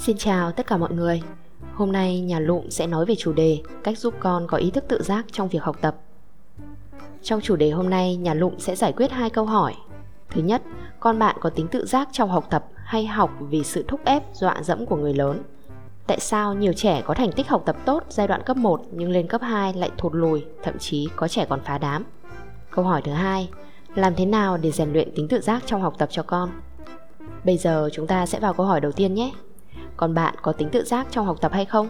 Xin chào tất cả mọi người. Hôm nay nhà Lụm sẽ nói về chủ đề cách giúp con có ý thức tự giác trong việc học tập. Trong chủ đề hôm nay, nhà Lụm sẽ giải quyết hai câu hỏi. Thứ nhất, con bạn có tính tự giác trong học tập hay học vì sự thúc ép dọa dẫm của người lớn? Tại sao nhiều trẻ có thành tích học tập tốt giai đoạn cấp 1 nhưng lên cấp 2 lại thụt lùi, thậm chí có trẻ còn phá đám? Câu hỏi thứ hai, làm thế nào để rèn luyện tính tự giác trong học tập cho con? Bây giờ chúng ta sẽ vào câu hỏi đầu tiên nhé. Còn bạn có tính tự giác trong học tập hay không?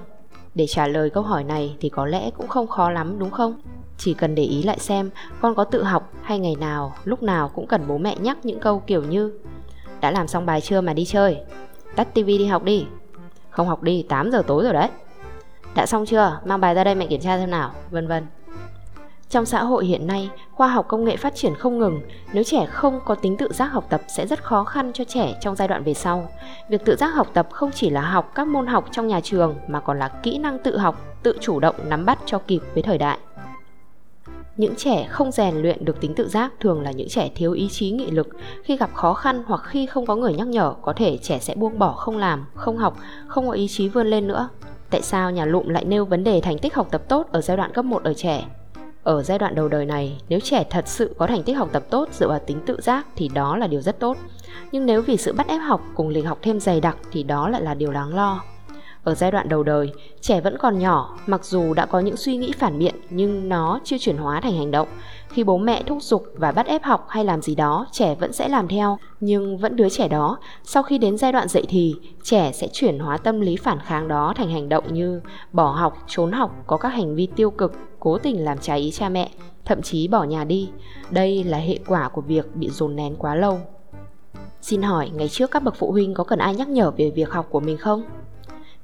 Để trả lời câu hỏi này thì có lẽ cũng không khó lắm đúng không? Chỉ cần để ý lại xem con có tự học hay ngày nào, lúc nào cũng cần bố mẹ nhắc những câu kiểu như Đã làm xong bài chưa mà đi chơi? Tắt tivi đi học đi Không học đi, 8 giờ tối rồi đấy Đã xong chưa? Mang bài ra đây mẹ kiểm tra xem nào Vân vân trong xã hội hiện nay, khoa học công nghệ phát triển không ngừng, nếu trẻ không có tính tự giác học tập sẽ rất khó khăn cho trẻ trong giai đoạn về sau. Việc tự giác học tập không chỉ là học các môn học trong nhà trường mà còn là kỹ năng tự học, tự chủ động nắm bắt cho kịp với thời đại. Những trẻ không rèn luyện được tính tự giác thường là những trẻ thiếu ý chí nghị lực. Khi gặp khó khăn hoặc khi không có người nhắc nhở, có thể trẻ sẽ buông bỏ không làm, không học, không có ý chí vươn lên nữa. Tại sao nhà lụm lại nêu vấn đề thành tích học tập tốt ở giai đoạn cấp 1 ở trẻ? Ở giai đoạn đầu đời này, nếu trẻ thật sự có thành tích học tập tốt dựa vào tính tự giác thì đó là điều rất tốt. Nhưng nếu vì sự bắt ép học cùng lịch học thêm dày đặc thì đó lại là điều đáng lo. Ở giai đoạn đầu đời, trẻ vẫn còn nhỏ, mặc dù đã có những suy nghĩ phản biện nhưng nó chưa chuyển hóa thành hành động. Khi bố mẹ thúc giục và bắt ép học hay làm gì đó, trẻ vẫn sẽ làm theo, nhưng vẫn đứa trẻ đó, sau khi đến giai đoạn dậy thì, trẻ sẽ chuyển hóa tâm lý phản kháng đó thành hành động như bỏ học, trốn học, có các hành vi tiêu cực, cố tình làm trái ý cha mẹ, thậm chí bỏ nhà đi. Đây là hệ quả của việc bị dồn nén quá lâu. Xin hỏi, ngày trước các bậc phụ huynh có cần ai nhắc nhở về việc học của mình không?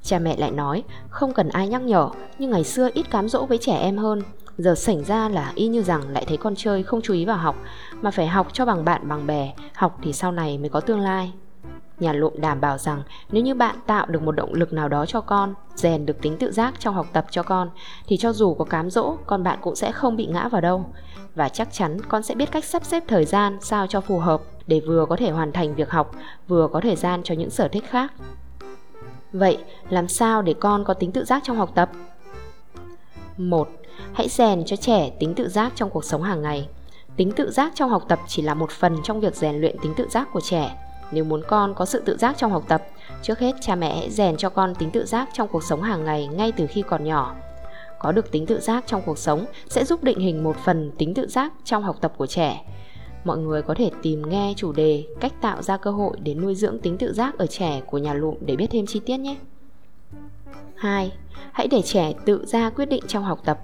Cha mẹ lại nói, không cần ai nhắc nhở, nhưng ngày xưa ít cám dỗ với trẻ em hơn. Giờ xảy ra là y như rằng lại thấy con chơi không chú ý vào học, mà phải học cho bằng bạn bằng bè, học thì sau này mới có tương lai. Nhà lụm đảm bảo rằng nếu như bạn tạo được một động lực nào đó cho con, rèn được tính tự giác trong học tập cho con, thì cho dù có cám dỗ, con bạn cũng sẽ không bị ngã vào đâu. Và chắc chắn con sẽ biết cách sắp xếp thời gian sao cho phù hợp để vừa có thể hoàn thành việc học, vừa có thời gian cho những sở thích khác. Vậy, làm sao để con có tính tự giác trong học tập? 1. Hãy rèn cho trẻ tính tự giác trong cuộc sống hàng ngày. Tính tự giác trong học tập chỉ là một phần trong việc rèn luyện tính tự giác của trẻ. Nếu muốn con có sự tự giác trong học tập, trước hết cha mẹ hãy rèn cho con tính tự giác trong cuộc sống hàng ngày ngay từ khi còn nhỏ. Có được tính tự giác trong cuộc sống sẽ giúp định hình một phần tính tự giác trong học tập của trẻ mọi người có thể tìm nghe chủ đề cách tạo ra cơ hội để nuôi dưỡng tính tự giác ở trẻ của nhà lụm để biết thêm chi tiết nhé. 2. Hãy để trẻ tự ra quyết định trong học tập.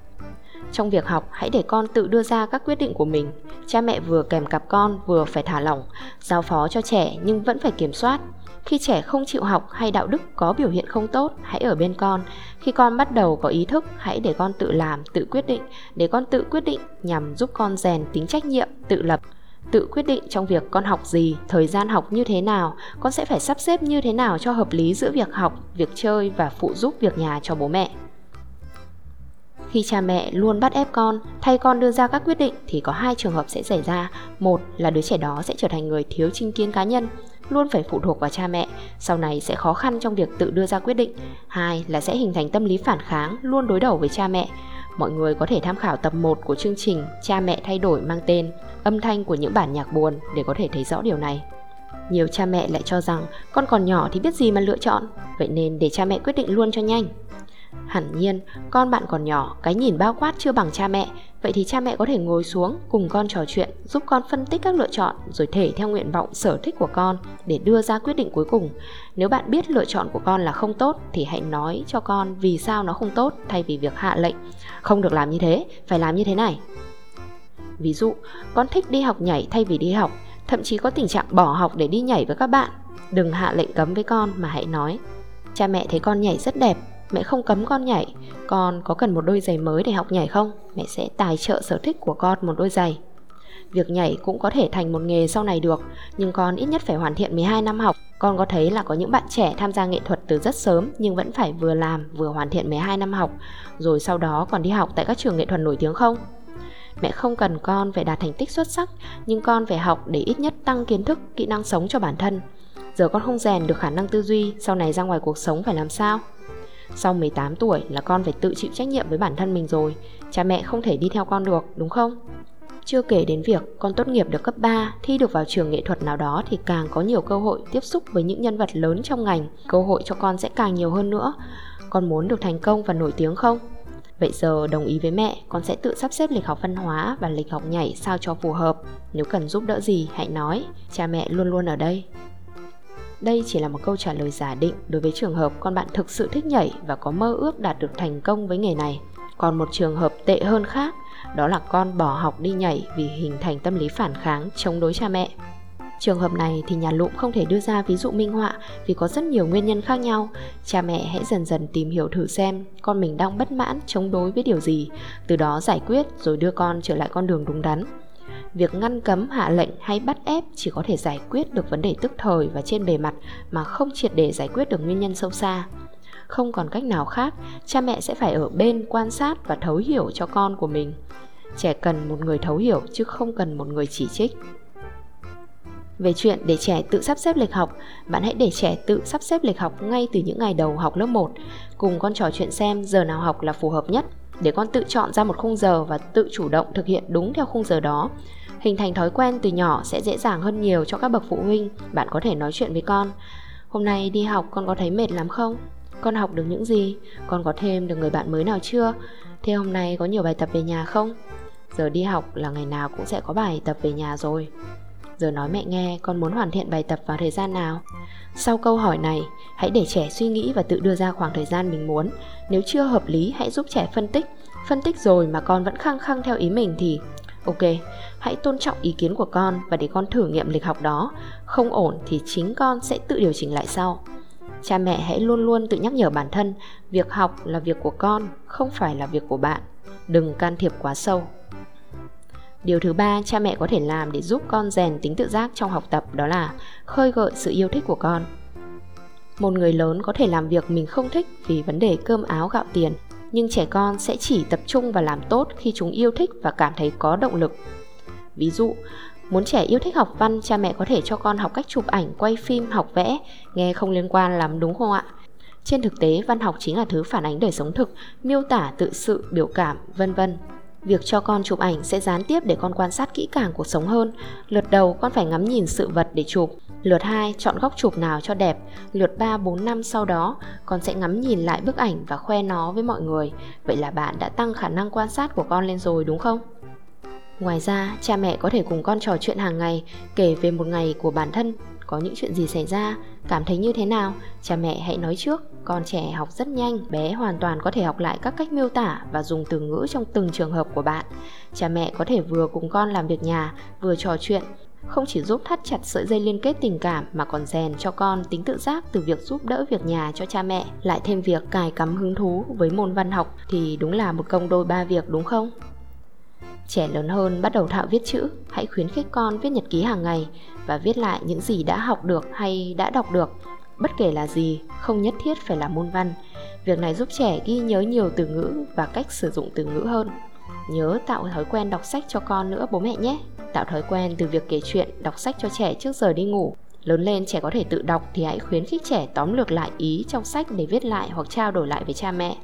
Trong việc học, hãy để con tự đưa ra các quyết định của mình. Cha mẹ vừa kèm cặp con vừa phải thả lỏng, giao phó cho trẻ nhưng vẫn phải kiểm soát. Khi trẻ không chịu học hay đạo đức có biểu hiện không tốt, hãy ở bên con. Khi con bắt đầu có ý thức, hãy để con tự làm, tự quyết định, để con tự quyết định nhằm giúp con rèn tính trách nhiệm, tự lập, tự quyết định trong việc con học gì, thời gian học như thế nào, con sẽ phải sắp xếp như thế nào cho hợp lý giữa việc học, việc chơi và phụ giúp việc nhà cho bố mẹ. Khi cha mẹ luôn bắt ép con, thay con đưa ra các quyết định thì có hai trường hợp sẽ xảy ra. Một là đứa trẻ đó sẽ trở thành người thiếu chính kiến cá nhân, luôn phải phụ thuộc vào cha mẹ, sau này sẽ khó khăn trong việc tự đưa ra quyết định. Hai là sẽ hình thành tâm lý phản kháng, luôn đối đầu với cha mẹ. Mọi người có thể tham khảo tập 1 của chương trình Cha mẹ thay đổi mang tên âm thanh của những bản nhạc buồn để có thể thấy rõ điều này. Nhiều cha mẹ lại cho rằng con còn nhỏ thì biết gì mà lựa chọn, vậy nên để cha mẹ quyết định luôn cho nhanh. Hẳn nhiên, con bạn còn nhỏ, cái nhìn bao quát chưa bằng cha mẹ, vậy thì cha mẹ có thể ngồi xuống cùng con trò chuyện, giúp con phân tích các lựa chọn rồi thể theo nguyện vọng sở thích của con để đưa ra quyết định cuối cùng. Nếu bạn biết lựa chọn của con là không tốt thì hãy nói cho con vì sao nó không tốt thay vì việc hạ lệnh. Không được làm như thế, phải làm như thế này. Ví dụ, con thích đi học nhảy thay vì đi học, thậm chí có tình trạng bỏ học để đi nhảy với các bạn. Đừng hạ lệnh cấm với con mà hãy nói Cha mẹ thấy con nhảy rất đẹp, mẹ không cấm con nhảy. Con có cần một đôi giày mới để học nhảy không? Mẹ sẽ tài trợ sở thích của con một đôi giày. Việc nhảy cũng có thể thành một nghề sau này được, nhưng con ít nhất phải hoàn thiện 12 năm học. Con có thấy là có những bạn trẻ tham gia nghệ thuật từ rất sớm nhưng vẫn phải vừa làm vừa hoàn thiện 12 năm học, rồi sau đó còn đi học tại các trường nghệ thuật nổi tiếng không? Mẹ không cần con phải đạt thành tích xuất sắc, nhưng con phải học để ít nhất tăng kiến thức, kỹ năng sống cho bản thân. Giờ con không rèn được khả năng tư duy, sau này ra ngoài cuộc sống phải làm sao? Sau 18 tuổi là con phải tự chịu trách nhiệm với bản thân mình rồi, cha mẹ không thể đi theo con được, đúng không? Chưa kể đến việc con tốt nghiệp được cấp 3, thi được vào trường nghệ thuật nào đó thì càng có nhiều cơ hội tiếp xúc với những nhân vật lớn trong ngành, cơ hội cho con sẽ càng nhiều hơn nữa. Con muốn được thành công và nổi tiếng không? Vậy giờ đồng ý với mẹ, con sẽ tự sắp xếp lịch học văn hóa và lịch học nhảy sao cho phù hợp. Nếu cần giúp đỡ gì, hãy nói, cha mẹ luôn luôn ở đây. Đây chỉ là một câu trả lời giả định đối với trường hợp con bạn thực sự thích nhảy và có mơ ước đạt được thành công với nghề này. Còn một trường hợp tệ hơn khác, đó là con bỏ học đi nhảy vì hình thành tâm lý phản kháng chống đối cha mẹ. Trường hợp này thì nhà lụm không thể đưa ra ví dụ minh họa vì có rất nhiều nguyên nhân khác nhau. Cha mẹ hãy dần dần tìm hiểu thử xem con mình đang bất mãn chống đối với điều gì, từ đó giải quyết rồi đưa con trở lại con đường đúng đắn. Việc ngăn cấm, hạ lệnh hay bắt ép chỉ có thể giải quyết được vấn đề tức thời và trên bề mặt mà không triệt để giải quyết được nguyên nhân sâu xa. Không còn cách nào khác, cha mẹ sẽ phải ở bên quan sát và thấu hiểu cho con của mình. Trẻ cần một người thấu hiểu chứ không cần một người chỉ trích. Về chuyện để trẻ tự sắp xếp lịch học, bạn hãy để trẻ tự sắp xếp lịch học ngay từ những ngày đầu học lớp 1. Cùng con trò chuyện xem giờ nào học là phù hợp nhất, để con tự chọn ra một khung giờ và tự chủ động thực hiện đúng theo khung giờ đó. Hình thành thói quen từ nhỏ sẽ dễ dàng hơn nhiều cho các bậc phụ huynh. Bạn có thể nói chuyện với con. Hôm nay đi học con có thấy mệt lắm không? Con học được những gì? Con có thêm được người bạn mới nào chưa? Thế hôm nay có nhiều bài tập về nhà không? Giờ đi học là ngày nào cũng sẽ có bài tập về nhà rồi. Giờ nói mẹ nghe con muốn hoàn thiện bài tập vào thời gian nào Sau câu hỏi này Hãy để trẻ suy nghĩ và tự đưa ra khoảng thời gian mình muốn Nếu chưa hợp lý hãy giúp trẻ phân tích Phân tích rồi mà con vẫn khăng khăng theo ý mình thì Ok, hãy tôn trọng ý kiến của con và để con thử nghiệm lịch học đó Không ổn thì chính con sẽ tự điều chỉnh lại sau Cha mẹ hãy luôn luôn tự nhắc nhở bản thân Việc học là việc của con, không phải là việc của bạn Đừng can thiệp quá sâu Điều thứ ba cha mẹ có thể làm để giúp con rèn tính tự giác trong học tập đó là khơi gợi sự yêu thích của con. Một người lớn có thể làm việc mình không thích vì vấn đề cơm áo gạo tiền, nhưng trẻ con sẽ chỉ tập trung và làm tốt khi chúng yêu thích và cảm thấy có động lực. Ví dụ, muốn trẻ yêu thích học văn, cha mẹ có thể cho con học cách chụp ảnh, quay phim, học vẽ, nghe không liên quan lắm đúng không ạ? Trên thực tế, văn học chính là thứ phản ánh đời sống thực, miêu tả tự sự, biểu cảm, vân vân. Việc cho con chụp ảnh sẽ gián tiếp để con quan sát kỹ càng cuộc sống hơn. Lượt đầu con phải ngắm nhìn sự vật để chụp. Lượt 2 chọn góc chụp nào cho đẹp. Lượt 3 4 năm sau đó, con sẽ ngắm nhìn lại bức ảnh và khoe nó với mọi người. Vậy là bạn đã tăng khả năng quan sát của con lên rồi đúng không? Ngoài ra, cha mẹ có thể cùng con trò chuyện hàng ngày, kể về một ngày của bản thân, có những chuyện gì xảy ra, cảm thấy như thế nào, cha mẹ hãy nói trước. Con trẻ học rất nhanh, bé hoàn toàn có thể học lại các cách miêu tả và dùng từ ngữ trong từng trường hợp của bạn. Cha mẹ có thể vừa cùng con làm việc nhà, vừa trò chuyện, không chỉ giúp thắt chặt sợi dây liên kết tình cảm mà còn rèn cho con tính tự giác từ việc giúp đỡ việc nhà cho cha mẹ, lại thêm việc cài cắm hứng thú với môn văn học thì đúng là một công đôi ba việc đúng không? Trẻ lớn hơn bắt đầu thạo viết chữ, hãy khuyến khích con viết nhật ký hàng ngày và viết lại những gì đã học được hay đã đọc được bất kể là gì không nhất thiết phải là môn văn. Việc này giúp trẻ ghi nhớ nhiều từ ngữ và cách sử dụng từ ngữ hơn. Nhớ tạo thói quen đọc sách cho con nữa bố mẹ nhé. Tạo thói quen từ việc kể chuyện đọc sách cho trẻ trước giờ đi ngủ. Lớn lên trẻ có thể tự đọc thì hãy khuyến khích trẻ tóm lược lại ý trong sách để viết lại hoặc trao đổi lại với cha mẹ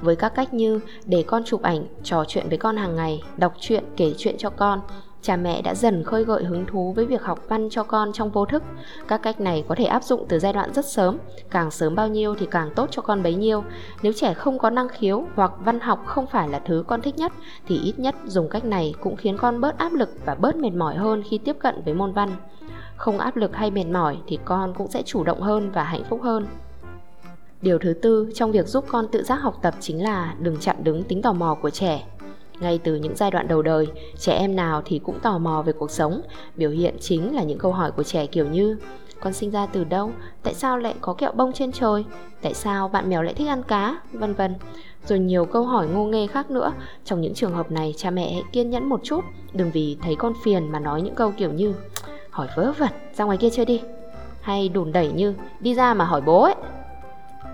với các cách như để con chụp ảnh, trò chuyện với con hàng ngày, đọc truyện, kể chuyện cho con. Cha mẹ đã dần khơi gợi hứng thú với việc học văn cho con trong vô thức. Các cách này có thể áp dụng từ giai đoạn rất sớm, càng sớm bao nhiêu thì càng tốt cho con bấy nhiêu. Nếu trẻ không có năng khiếu hoặc văn học không phải là thứ con thích nhất, thì ít nhất dùng cách này cũng khiến con bớt áp lực và bớt mệt mỏi hơn khi tiếp cận với môn văn. Không áp lực hay mệt mỏi thì con cũng sẽ chủ động hơn và hạnh phúc hơn điều thứ tư trong việc giúp con tự giác học tập chính là đừng chặn đứng tính tò mò của trẻ ngay từ những giai đoạn đầu đời, trẻ em nào thì cũng tò mò về cuộc sống, biểu hiện chính là những câu hỏi của trẻ kiểu như con sinh ra từ đâu? Tại sao lại có kẹo bông trên trời? Tại sao bạn mèo lại thích ăn cá? Vân vân. Rồi nhiều câu hỏi ngô nghê khác nữa. Trong những trường hợp này, cha mẹ hãy kiên nhẫn một chút, đừng vì thấy con phiền mà nói những câu kiểu như hỏi vớ vẩn, ra ngoài kia chơi đi. Hay đùn đẩy như đi ra mà hỏi bố ấy.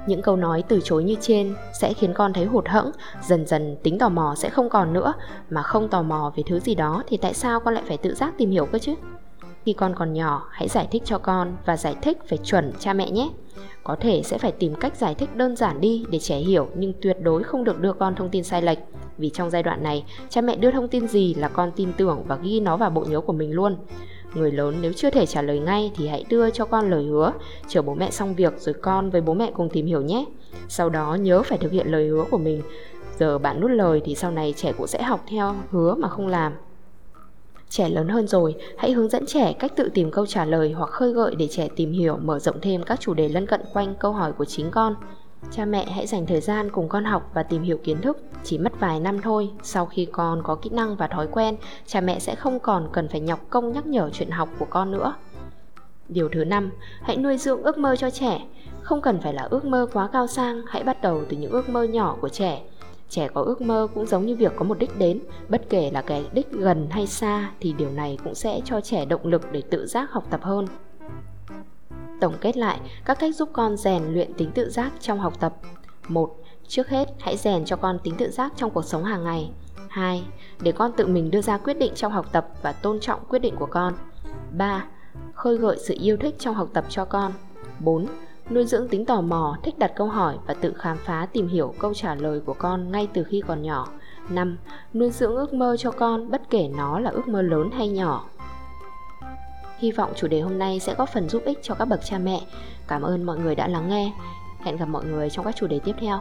Những câu nói từ chối như trên sẽ khiến con thấy hụt hẫng, dần dần tính tò mò sẽ không còn nữa, mà không tò mò về thứ gì đó thì tại sao con lại phải tự giác tìm hiểu cơ chứ? Khi con còn nhỏ, hãy giải thích cho con và giải thích phải chuẩn cha mẹ nhé. Có thể sẽ phải tìm cách giải thích đơn giản đi để trẻ hiểu nhưng tuyệt đối không được đưa con thông tin sai lệch. Vì trong giai đoạn này, cha mẹ đưa thông tin gì là con tin tưởng và ghi nó vào bộ nhớ của mình luôn. Người lớn nếu chưa thể trả lời ngay thì hãy đưa cho con lời hứa, chờ bố mẹ xong việc rồi con với bố mẹ cùng tìm hiểu nhé. Sau đó nhớ phải thực hiện lời hứa của mình. Giờ bạn nuốt lời thì sau này trẻ cũng sẽ học theo hứa mà không làm. Trẻ lớn hơn rồi, hãy hướng dẫn trẻ cách tự tìm câu trả lời hoặc khơi gợi để trẻ tìm hiểu, mở rộng thêm các chủ đề lân cận quanh câu hỏi của chính con. Cha mẹ hãy dành thời gian cùng con học và tìm hiểu kiến thức, chỉ mất vài năm thôi. Sau khi con có kỹ năng và thói quen, cha mẹ sẽ không còn cần phải nhọc công nhắc nhở chuyện học của con nữa. Điều thứ năm, hãy nuôi dưỡng ước mơ cho trẻ. Không cần phải là ước mơ quá cao sang, hãy bắt đầu từ những ước mơ nhỏ của trẻ. Trẻ có ước mơ cũng giống như việc có một đích đến, bất kể là cái đích gần hay xa thì điều này cũng sẽ cho trẻ động lực để tự giác học tập hơn. Tổng kết lại các cách giúp con rèn luyện tính tự giác trong học tập. 1. Trước hết, hãy rèn cho con tính tự giác trong cuộc sống hàng ngày. 2. Để con tự mình đưa ra quyết định trong học tập và tôn trọng quyết định của con. 3. Khơi gợi sự yêu thích trong học tập cho con. 4. Nuôi dưỡng tính tò mò, thích đặt câu hỏi và tự khám phá tìm hiểu câu trả lời của con ngay từ khi còn nhỏ. 5. Nuôi dưỡng ước mơ cho con bất kể nó là ước mơ lớn hay nhỏ. Hy vọng chủ đề hôm nay sẽ góp phần giúp ích cho các bậc cha mẹ. Cảm ơn mọi người đã lắng nghe. Hẹn gặp mọi người trong các chủ đề tiếp theo.